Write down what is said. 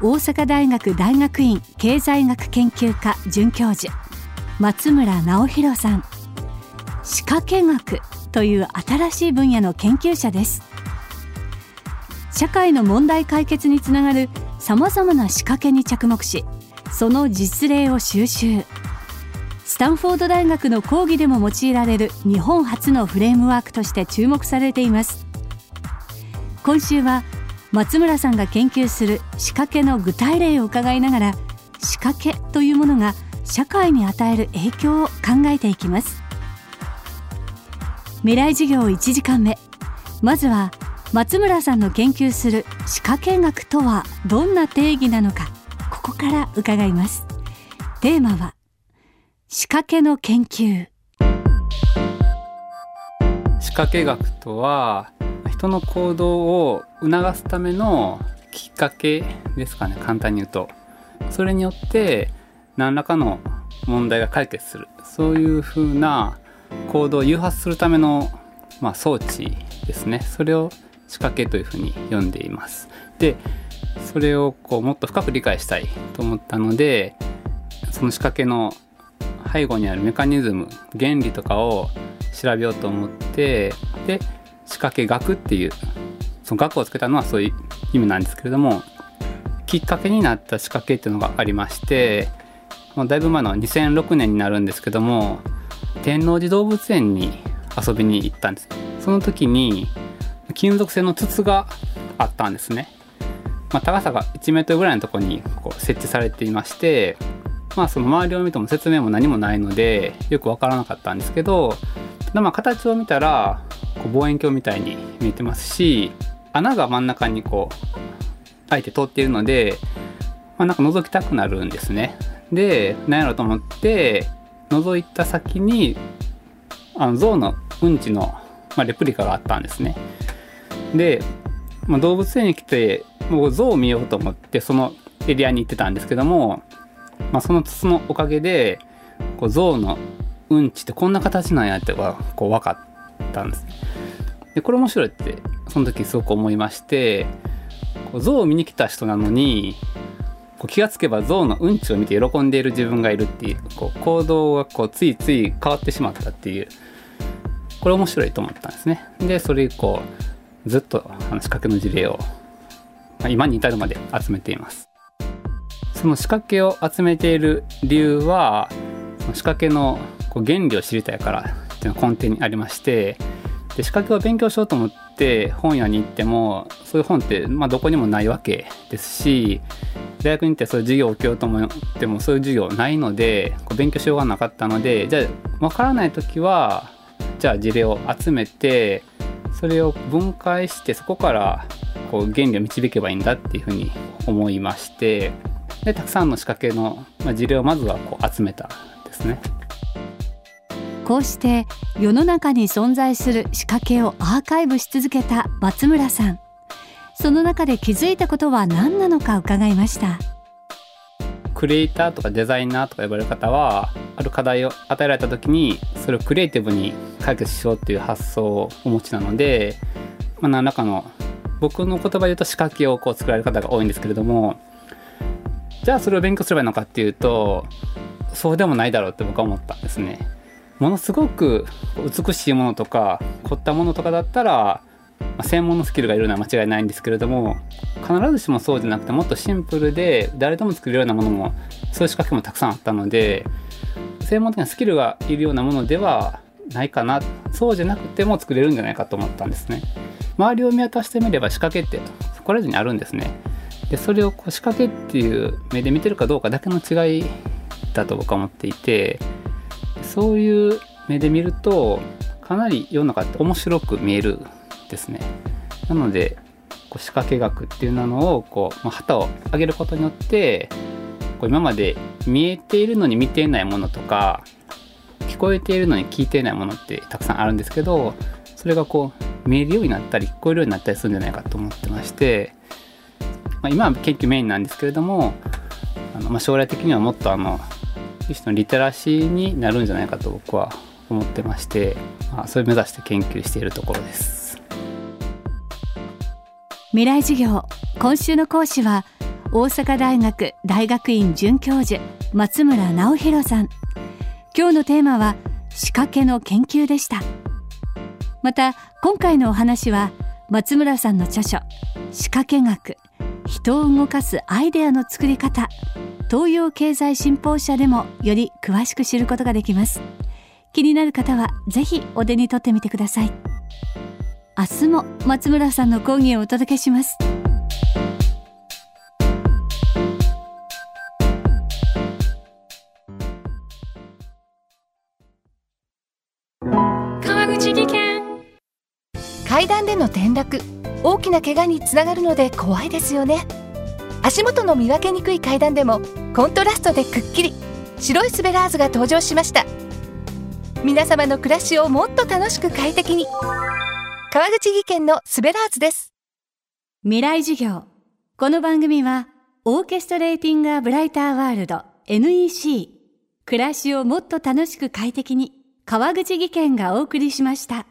大阪大学大学院経済学研究科准教授松村直弘さん。仕掛け学という新しい分野の研究者です。社会の問題解決につながるさまざまな仕掛けに着目しその実例を収集。スタンフォード大学の講義でも用いられる日本初のフレームワークとして注目されています。今週は松村さんが研究する仕掛けの具体例を伺いながら仕掛けというものが社会に与える影響を考えていきます。未来授業1時間目。まずは松村さんの研究する仕掛け学とはどんな定義なのかここから伺います。テーマは仕掛けの研究。仕掛け学とは人の行動を促すためのきっかけですかね簡単に言うと。それによって何らかの問題が解決する。そういうふうな行動を誘発するための、まあ、装置ですね。それを仕掛けというふうに呼んでいます。でそれをこうもっと深く理解したいと思ったのでその仕掛けの背後にあるメカニズム原理とかを調べようと思ってで仕掛け学っていうその学をつけたのはそういう意味なんですけれどもきっかけになった仕掛けっていうのがありましてもうだいぶ前の2006年になるんですけども天王寺動物園に遊びに行ったんです。その時に金属製の筒があったんですね、まあ、高さが1メートルぐらいのところにこう設置されていましてまあその周りを見ても説明も何もないのでよく分からなかったんですけどまあ形を見たらこう望遠鏡みたいに見えてますし穴が真ん中にこう開いて通っているので、まあ、なんか覗きたくなるんですね。で何やろうと思って覗いた先にあの象のうんちの、まあ、レプリカがあったんですね。で、まあ、動物園に来てもう象を見ようと思ってそのエリアに行ってたんですけども、まあ、その筒のおかげでこう象のうんちってこんな形なんやってこう分かったんです。でこれ面白いってその時すごく思いましてこう象を見に来た人なのにこう気がつけば象のうんちを見て喜んでいる自分がいるっていうこう行動がこうついつい変わってしまったっていうこれ面白いと思ったんですね。でそれ以降ずっとあの仕掛けの事例を、まあ、今に至るまで集めています。その仕掛けを集めている理由はその仕掛けのこう原理を知りたいからっていうのが根底にありましてで仕掛けを勉強しようと思って本屋に行ってもそういう本って、まあ、どこにもないわけですし大学に行ってそういう授業を受けようと思ってもそういう授業ないのでこう勉強しようがなかったのでじゃあ分からない時はじゃあ事例を集めてそれを分解してそこからこう原理を導けばいいんだっていうふうに思いましてでたくさんの仕掛けの、まあ、事例をまずはこう集めたんですね。こうして世の中に存在する仕掛けをアーカイブし続けた松村さんその中で気づいたことは何なのか伺いましたクリエイターとかデザイナーとか呼ばれる方はある課題を与えられた時にそれをクリエイティブに解決しようっていう発想をお持ちなので、まあ、何らかの僕の言葉で言うと仕掛けをこう作られる方が多いんですけれどもじゃあそれを勉強すればいいのかっていうとそうでもないだろうって僕は思ったんですね。ものすごく美しいものとか凝ったものとかだったら、まあ、専門のスキルがいるのは間違いないんですけれども必ずしもそうじゃなくてもっとシンプルで誰でも作れるようなものもそういう仕掛けもたくさんあったので専門的なスキルがいるようなものではないかな。そうじゃなくても作れるんじゃないかと思ったんですね。周りを見渡してみれば仕掛けってそこら中にあるんですね。でそれをこう仕掛けっていう目で見てるかどうかだけの違いだと僕は思っていてそういう目で見るとかなり世の中って面白く見えるですね。なのでこう仕掛け学っていうのをこう、まあ、旗を上げることによってこう今まで見えているのに見ていないものとか聞こえているのに聞いていないものってたくさんあるんですけどそれがこう見えるようになったり聞こえるようになったりするんじゃないかと思ってまして、まあ、今は研究メインなんですけれどもあの、まあ、将来的にはもっとあの一種のリテラシーになるんじゃないかと僕は思ってまして、まあ、それを目指して研究しているところです。未来授業今週の講師は大阪大学大学院准教授松村直弘さん。今日のテーマは仕掛けの研究でした。また今回のお話は松村さんの著書仕掛け学人を動かすアイデアの作り方。東洋経済新報社でもより詳しく知ることができます。気になる方はぜひお手に取ってみてください。明日も松村さんの講義をお届けします。川口技研。階段での転落大きな怪我につながるので怖いですよね足元の見分けにくい階段でもコントラストでくっきり白いスベラーズが登場しました。皆様の暮らしをもっと楽しく快適に。川口技研のスベラーズです。未来授業。この番組はオーケストレーティング・ア・ブライター・ワールド NEC 暮らしをもっと楽しく快適に川口技研がお送りしました。